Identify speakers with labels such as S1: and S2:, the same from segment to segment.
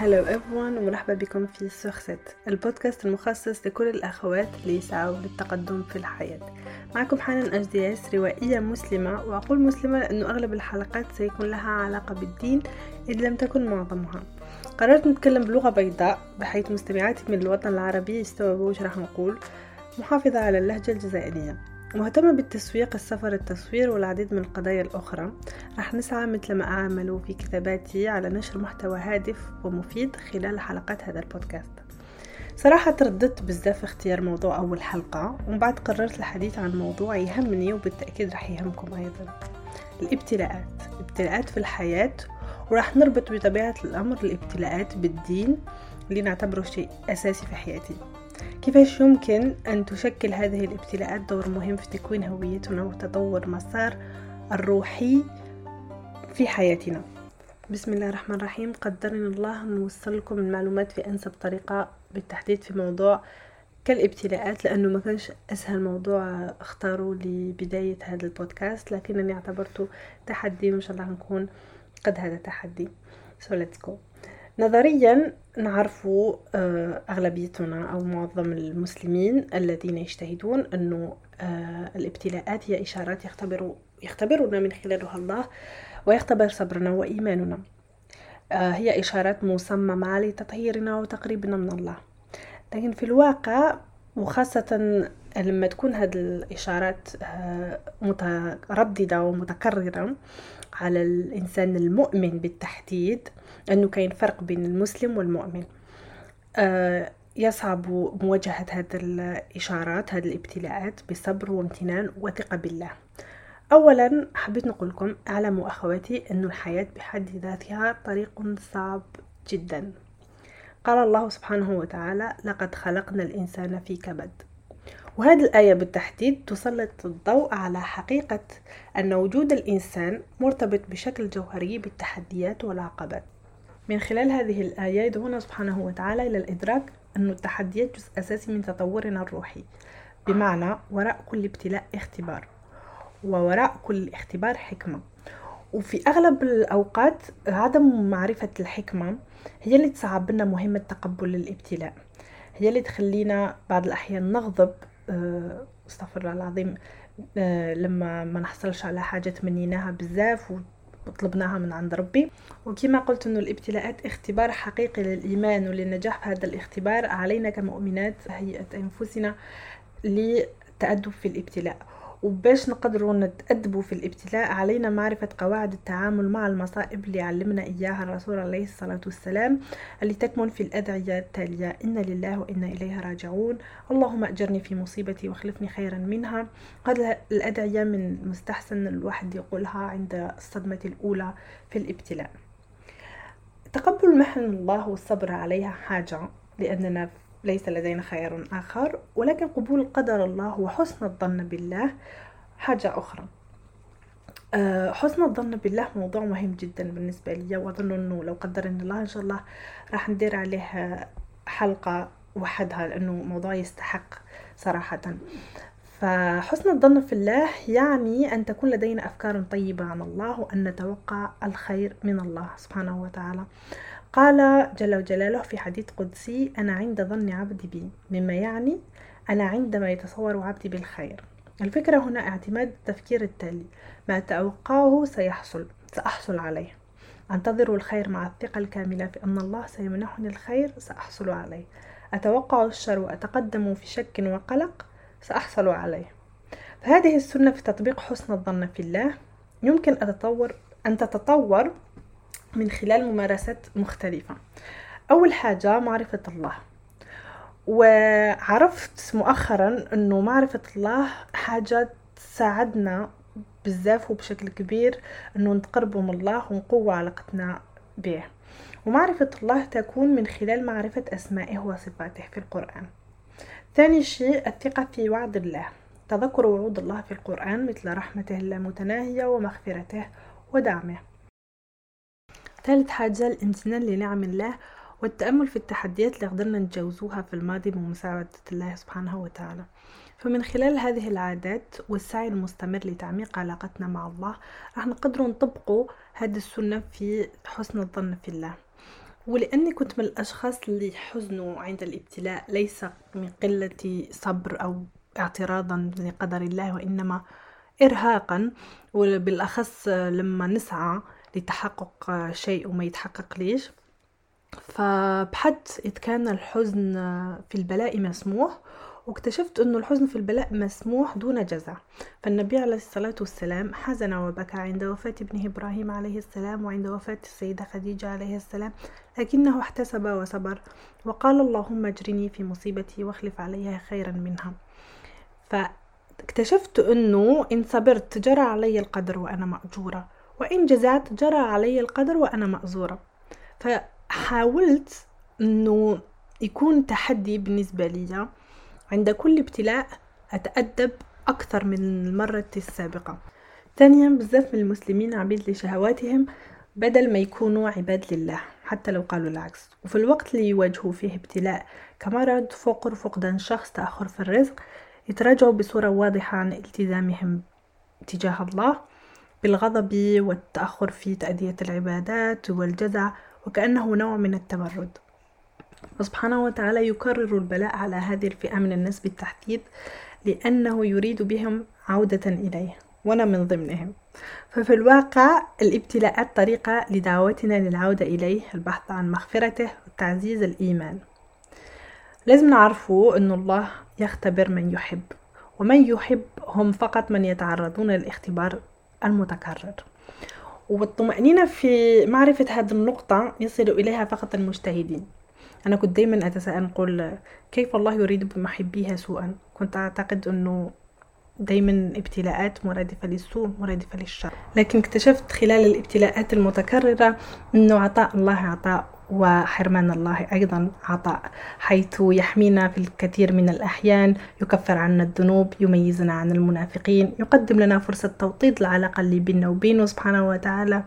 S1: Hello everyone ومرحبا بكم في سوخست البودكاست المخصص لكل الأخوات اللي يسعوا للتقدم في الحياة. معكم حنان أجدياس روائية مسلمة وأقول مسلمة لأنه أغلب الحلقات سيكون لها علاقة بالدين إذ لم تكن معظمها. قررت نتكلم بلغة بيضاء بحيث مستمعاتي من الوطن العربي يستوعبوا وش راح نقول. محافظة على اللهجة الجزائرية. مهتمة بالتسويق السفر التصوير والعديد من القضايا الأخرى. راح نسعى مثل ما أعمل في كتاباتي على نشر محتوى هادف ومفيد خلال حلقات هذا البودكاست. صراحة ترددت بزاف في اختيار موضوع أول حلقة ومن بعد قررت الحديث عن موضوع يهمني وبالتأكيد راح يهمكم أيضا. الابتلاءات. الابتلاءات في الحياة وراح نربط بطبيعة الأمر الابتلاءات بالدين اللي نعتبره شيء أساسي في حياتي. كيفاش يمكن أن تشكل هذه الابتلاءات دور مهم في تكوين هويتنا وتطور مسار الروحي في حياتنا؟ بسم الله الرحمن الرحيم. قدرنا الله نوصل لكم المعلومات في أنسب طريقة بالتحديد في موضوع كالابتلاءات لأنه ما كانش أسهل موضوع اختاروا لبداية هذا البودكاست لكنني اعتبرته تحدي وإن شاء الله نكون قد هذا تحدي so let's go. نظريا نعرف آه، أغلبيتنا أو معظم المسلمين الذين يجتهدون أنه آه، الابتلاءات هي إشارات يختبر يختبرنا من خلالها الله ويختبر صبرنا وإيماننا. آه، هي إشارات مصممة لتطهيرنا وتقريبنا من الله. لكن في الواقع وخاصة لما تكون هذه الإشارات مترددة ومتكررة على الإنسان المؤمن بالتحديد أنه كاين فرق بين المسلم والمؤمن. آه يصعب مواجهة هذه الإشارات هذه الابتلاءات بصبر وامتنان وثقة بالله. أولا حبيت نقول لكم اعلموا أخواتي أن الحياة بحد ذاتها طريق صعب جدا. قال الله سبحانه وتعالى لقد خلقنا الإنسان في كبد. وهذه الآية بالتحديد تسلط الضوء على حقيقة أن وجود الإنسان مرتبط بشكل جوهري بالتحديات والعقبات. من خلال هذه الآية يدعونا سبحانه وتعالى إلى الإدراك أن التحديات جزء أساسي من تطورنا الروحي بمعنى وراء كل ابتلاء اختبار ووراء كل اختبار حكمة. وفي أغلب الأوقات عدم معرفة الحكمة هي اللي تصعب لنا مهمة تقبل الابتلاء هي اللي تخلينا بعض الأحيان نغضب استغفر الله العظيم آه، لما ما نحصلش على حاجة تمنيناها بزاف وطلبناها من عند ربي. وكما قلت إنه الابتلاءات اختبار حقيقي للإيمان وللنجاح في هذا الاختبار علينا كمؤمنات هيئة أنفسنا للتأدب في الابتلاء. وباش نقدروا نتأدبوا في الابتلاء علينا معرفة قواعد التعامل مع المصائب اللي علمنا إياها الرسول عليه الصلاة والسلام اللي تكمن في الأدعية التالية إن لله وإنا إليه راجعون. اللهم أجرني في مصيبتي واخلفني خيرا منها. هذه الأدعية من مستحسن الواحد يقولها عند الصدمة الأولى في الابتلاء. تقبل محن الله والصبر عليها حاجة لأننا ليس لدينا خيار آخر ولكن قبول قدر الله وحسن الظن بالله حاجة أخرى. أه حسن الظن بالله موضوع مهم جدا بالنسبة لي وأظن أنه لو قدرني الله إن شاء الله راح ندير عليه حلقة وحدها لأنه موضوع يستحق صراحة. فحسن الظن في الله يعني أن تكون لدينا أفكار طيبة عن الله وأن نتوقع الخير من الله سبحانه وتعالى. قال جل جلاله في حديث قدسي أنا عند ظن عبدي بي مما يعني أنا عندما يتصور عبدي بالخير. الفكرة هنا اعتماد التفكير التالي ما أتوقعه سيحصل سأحصل عليه. أنتظر الخير مع الثقة الكاملة في أن الله سيمنحني الخير سأحصل عليه. أتوقع الشر وأتقدم في شك وقلق سأحصل عليه. فهذه السنة في تطبيق حسن الظن في الله. يمكن أتطور أن تتطور من خلال ممارسات مختلفة. أول حاجة معرفة الله. وعرفت مؤخرا أنه معرفة الله حاجة تساعدنا بزاف وبشكل كبير أنه نتقربوا من الله ونقوى علاقتنا به ومعرفة الله تكون من خلال معرفة أسمائه وصفاته في القرآن. ثاني شيء الثقة في وعد الله. تذكر وعود الله في القرآن مثل رحمته اللامتناهية ومغفرته ودعمه. ثالث حاجة الامتنان لنعم الله والتأمل في التحديات اللي قدرنا نتجاوزوها في الماضي بمساعدة الله سبحانه وتعالى. فمن خلال هذه العادات والسعي المستمر لتعميق علاقتنا مع الله راح نقدروا نطبقوا هذه السنة في حسن الظن في الله. ولأني كنت من الأشخاص اللي حزنوا عند الابتلاء ليس من قلة صبر أو اعتراضا لقدر الله وإنما إرهاقا. وبالأخص لما نسعى لتحقق شيء وما يتحقق ليش فبحثت إذ كان الحزن في البلاء مسموح واكتشفت أنه الحزن في البلاء مسموح دون جزع. فالنبي عليه الصلاة والسلام حزن وبكى عند وفاة ابنه إبراهيم عليه السلام وعند وفاة السيدة خديجة عليه السلام لكنه احتسب وصبر وقال اللهم اجرني في مصيبتي واخلف عليها خيرا منها. فاكتشفت أنه إن صبرت جرى علي القدر وأنا مأجورة. وإن جزعت جرى علي القدر وأنا مأزورة. فحاولت أنه يكون تحدي بالنسبة لي عند كل ابتلاء أتأدب أكثر من المرة السابقة. ثانيا بزاف من المسلمين عبيد لشهواتهم بدل ما يكونوا عباد لله حتى لو قالوا العكس. وفي الوقت اللي يواجهوا فيه ابتلاء كمرض فقر فقدان شخص تأخر في الرزق يتراجعوا بصورة واضحة عن التزامهم تجاه الله. بالغضب والتأخر في تأدية العبادات والجزع وكأنه نوع من التمرد. فسبحانه وتعالى يكرر البلاء على هذه الفئة من الناس بالتحديد لأنه يريد بهم عودة إليه وأنا من ضمنهم. ففي الواقع الابتلاءات طريقة لدعوتنا للعودة إليه البحث عن مغفرته وتعزيز الإيمان. لازم نعرفوا أن الله يختبر من يحب ومن يحب هم فقط من يتعرضون للاختبار المتكرر. والطمأنينة في معرفة هذه النقطة يصل إليها فقط المجتهدين. أنا كنت دايما أتساءل نقول كيف الله يريد بمحبيها سوءا؟ كنت أعتقد أنه دايما ابتلاءات مرادفة للسوء مرادفة للشر. لكن اكتشفت خلال الابتلاءات المتكررة أنه عطاء الله عطاء وحرمان الله أيضا عطاء حيث يحمينا في الكثير من الأحيان يكفر عنا الذنوب يميزنا عن المنافقين يقدم لنا فرصة توطيد العلاقة اللي بيننا وبينه سبحانه وتعالى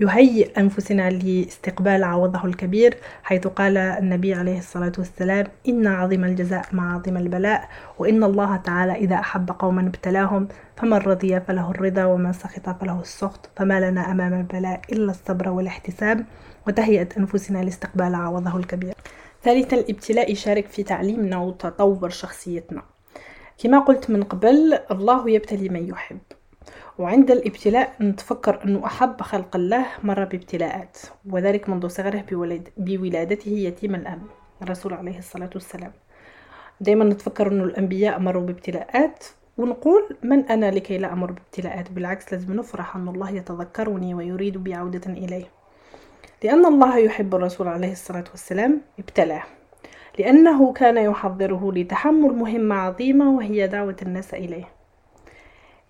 S1: يهيئ أنفسنا لاستقبال عوضه الكبير حيث قال النبي عليه الصلاة والسلام إن عظيم الجزاء مع عظيم البلاء وإن الله تعالى إذا أحب قوما ابتلاهم فمن رضي فله الرضا ومن سخط فله السخط فما لنا أمام البلاء إلا الصبر والاحتساب وتهيئة أنفسنا لاستقبال عوضه الكبير. ثالثا الابتلاء يشارك في تعليمنا وتطور شخصيتنا. كما قلت من قبل الله يبتلي من يحب. وعند الابتلاء نتفكر أنه أحب خلق الله مر بابتلاءات. وذلك منذ صغره بولادته يتيم الأب الرسول عليه الصلاة والسلام. دايما نتفكر أنه الأنبياء مروا بابتلاءات. ونقول من أنا لكي لا أمر بابتلاءات؟ بالعكس لازم نفرح أن الله يتذكرني ويريد بعودة إليه. لأن الله يحب الرسول عليه الصلاة والسلام ابتلاه لأنه كان يحضره لتحمل مهمة عظيمة وهي دعوة الناس إليه.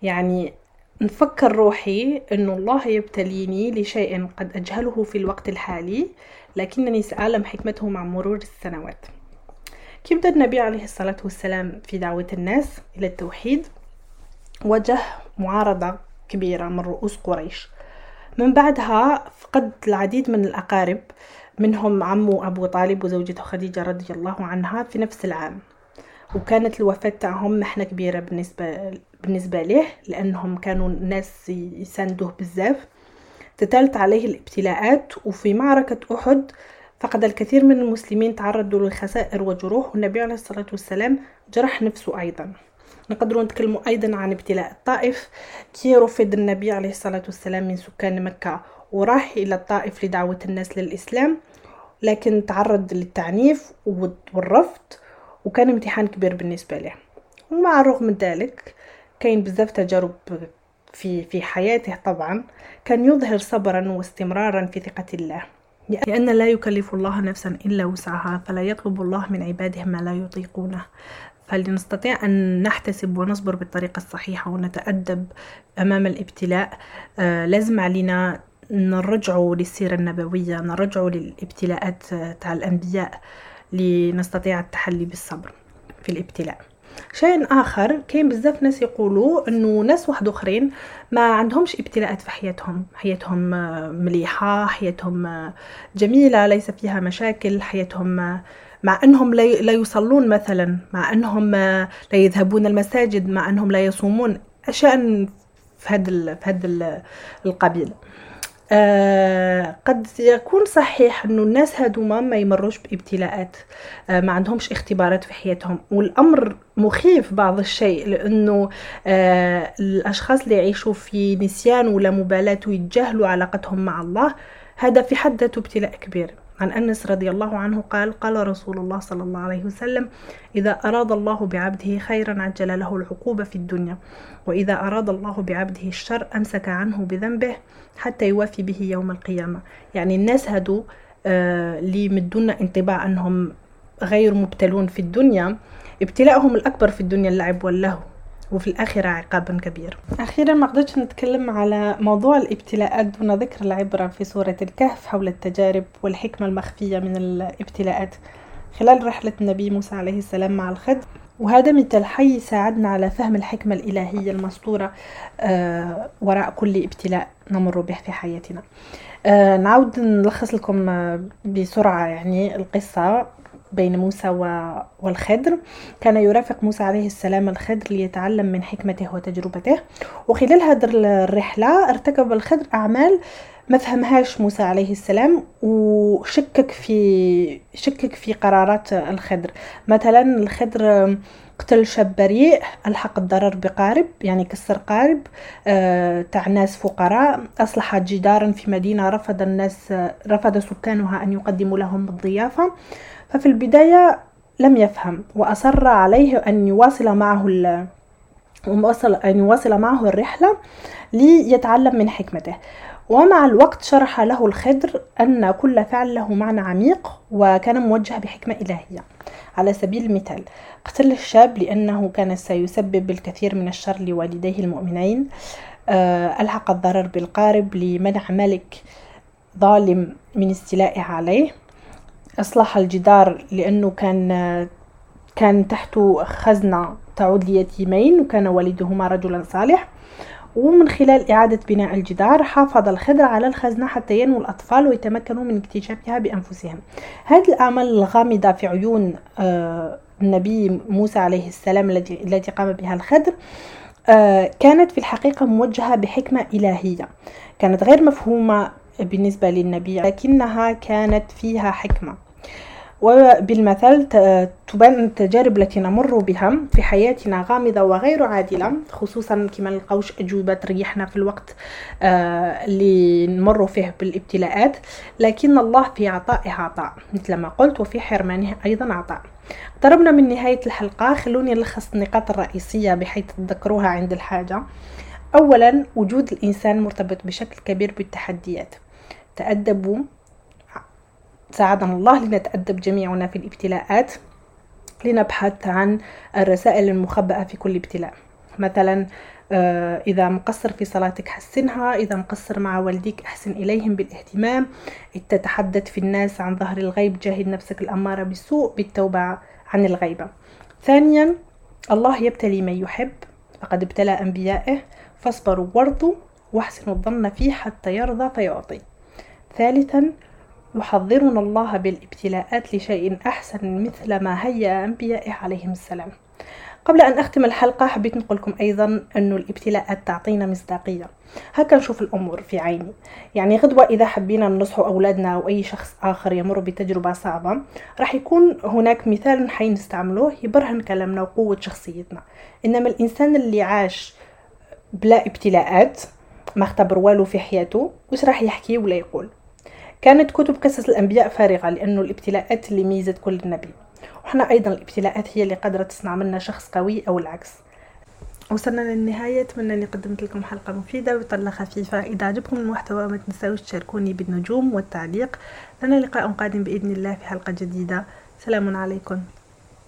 S1: يعني نفكر روحي أنه الله يبتليني لشيء قد أجهله في الوقت الحالي لكنني سأعلم حكمته مع مرور السنوات. كيف النبي عليه الصلاة والسلام في دعوة الناس إلى التوحيد؟ وجه معارضة كبيرة من رؤوس قريش. من بعدها فقد العديد من الأقارب منهم عمه أبو طالب وزوجته خديجة رضي الله عنها في نفس العام. وكانت الوفاة تاعهم محنة كبيرة بالنسبة بالنسبة له لأنهم كانوا ناس يساندوه بزاف. تتالت عليه الابتلاءات وفي معركة أحد فقد الكثير من المسلمين تعرضوا للخسائر وجروح والنبي عليه الصلاة والسلام جرح نفسه أيضا. نقدروا نتكلموا أيضا عن ابتلاء الطائف. كي رفض النبي عليه الصلاة والسلام من سكان مكة وراح إلى الطائف لدعوة الناس للإسلام لكن تعرض للتعنيف والرفض وكان امتحان كبير بالنسبة له. ومع الرغم من ذلك كاين بزاف تجارب في في حياته طبعا. كان يظهر صبرا واستمرارا في ثقة الله. لأن لا يكلف الله نفسا إلا وسعها فلا يطلب الله من عباده ما لا يطيقونه. فلنستطيع أن نحتسب ونصبر بالطريقة الصحيحة ونتأدب أمام الابتلاء. آه لازم علينا نرجعوا للسيرة النبوية نرجعوا للابتلاءات تاع الأنبياء لنستطيع التحلي بالصبر في الابتلاء. شيء آخر كاين بزاف ناس يقولوا إنه ناس واحد آخرين ما عندهمش ابتلاءات في حياتهم. حياتهم مليحة حياتهم جميلة ليس فيها مشاكل حياتهم مع أنهم لا يصلون مثلا مع أنهم لا يذهبون المساجد مع أنهم لا يصومون أشياء في هذا في هذا القبيل. آه قد يكون صحيح انه الناس هذوما ما يمروش بإبتلاءات. آه ما عندهمش اختبارات في حياتهم. والأمر مخيف بعض الشيء لأنه آه الأشخاص اللي يعيشوا في نسيان ولا مبالاة ويتجاهلوا علاقتهم مع الله هذا في حد ذاته ابتلاء كبير. عن أنس رضي الله عنه قال قال رسول الله صلى الله عليه وسلم إذا أراد الله بعبده خيرا عجل له العقوبة في الدنيا وإذا أراد الله بعبده الشر أمسك عنه بذنبه حتى يوافي به يوم القيامة. يعني الناس هدو آه اللي مدونا انطباع أنهم غير مبتلون في الدنيا ابتلاءهم الأكبر في الدنيا اللعب واللهو. وفي الآخرة عقاب كبير. أخيرا ما قدرتش نتكلم على موضوع الابتلاءات دون ذكر العبرة في سورة الكهف حول التجارب والحكمة المخفية من الابتلاءات. خلال رحلة النبي موسى عليه السلام مع الخد وهذا مثال حي ساعدنا على فهم الحكمة الإلهية المسطورة آه وراء كل ابتلاء نمر به في حياتنا. آه نعود نلخص لكم آه بسرعة يعني القصة. بين موسى والخضر. كان يرافق موسى عليه السلام الخضر ليتعلم من حكمته وتجربته. وخلال هذه الرحلة ارتكب الخضر أعمال ما فهمهاش موسى عليه السلام وشكك في شكك في قرارات الخضر مثلا الخضر قتل شاب بريء ألحق الضرر بقارب يعني كسر قارب آه، تاع ناس فقراء أصلح جدارا في مدينة رفض الناس رفض سكانها أن يقدموا لهم الضيافة. ففي البداية لم يفهم وأصر عليه أن يواصل معه ال... أن يواصل معه الرحلة ليتعلم من حكمته. ومع الوقت شرح له الخضر أن كل فعل له معنى عميق وكان موجه بحكمة إلهية. على سبيل المثال قتل الشاب لأنه كان سيسبب الكثير من الشر لوالديه المؤمنين. آه، ألحق الضرر بالقارب لمنع ملك ظالم من استيلائه عليه. أصلح الجدار لأنه كان كان تحته خزنة تعود ليتيمين وكان والدهما رجلا صالح. ومن خلال إعادة بناء الجدار حافظ الخضر على الخزنة حتى ينمو الأطفال ويتمكنوا من اكتشافها بأنفسهم. هذه الأعمال الغامضة في عيون آه، النبي موسى عليه السلام التي قام بها الخضر آه، كانت في الحقيقة موجهة بحكمة إلهية. كانت غير مفهومة بالنسبة للنبي لكنها كانت فيها حكمة. وبالمثل تبان التجارب التي نمر بها في حياتنا غامضة وغير عادلة خصوصا كما نلقاوش أجوبة تريحنا في الوقت آه، اللي نمر فيه بالابتلاءات. لكن الله في عطائه عطاء مثل ما قلت وفي حرمانه أيضا عطاء. اقتربنا من نهاية الحلقة خلوني نلخص النقاط الرئيسية بحيث تذكروها عند الحاجة. أولا وجود الإنسان مرتبط بشكل كبير بالتحديات. تأدبوا ساعدنا الله لنتأدب جميعنا في الابتلاءات لنبحث عن الرسائل المخبأة في كل ابتلاء. مثلا آه، إذا مقصر في صلاتك حسنها إذا مقصر مع والديك أحسن إليهم بالاهتمام. تتحدث في الناس عن ظهر الغيب جاهد نفسك الأمارة بالسوء بالتوبة عن الغيبة. ثانيا الله يبتلي من يحب فقد ابتلى أنبيائه. فاصبروا وارضوا واحسنوا الظن فيه حتى يرضى فيعطي. ثالثا يحذرنا الله بالابتلاءات لشيء أحسن مثل ما هيأ أنبيائه عليهم السلام. قبل أن أختم الحلقة حبيت نقول لكم أيضا أنه الابتلاءات تعطينا مصداقية. هكا نشوف الأمور في عيني. يعني غدوة إذا حبينا ننصح أولادنا أو أي شخص آخر يمر بتجربة صعبة راح يكون هناك مثال حي نستعمله يبرهن كلامنا وقوة شخصيتنا. إنما الإنسان اللي عاش بلا ابتلاءات ما اختبر والو في حياته وش راح يحكي ولا يقول؟ كانت كتب قصص الأنبياء فارغة لأنه الابتلاءات اللي ميزت كل نبي وإحنا أيضا الابتلاءات هي اللي قدرت تصنع منا شخص قوي أو العكس. وصلنا للنهاية أتمنى أني قدمت لكم حلقة مفيدة وطلة خفيفة إذا عجبكم المحتوى ما تنسوش تشاركوني بالنجوم والتعليق. لنا لقاء قادم بإذن الله في حلقة جديدة. سلام عليكم.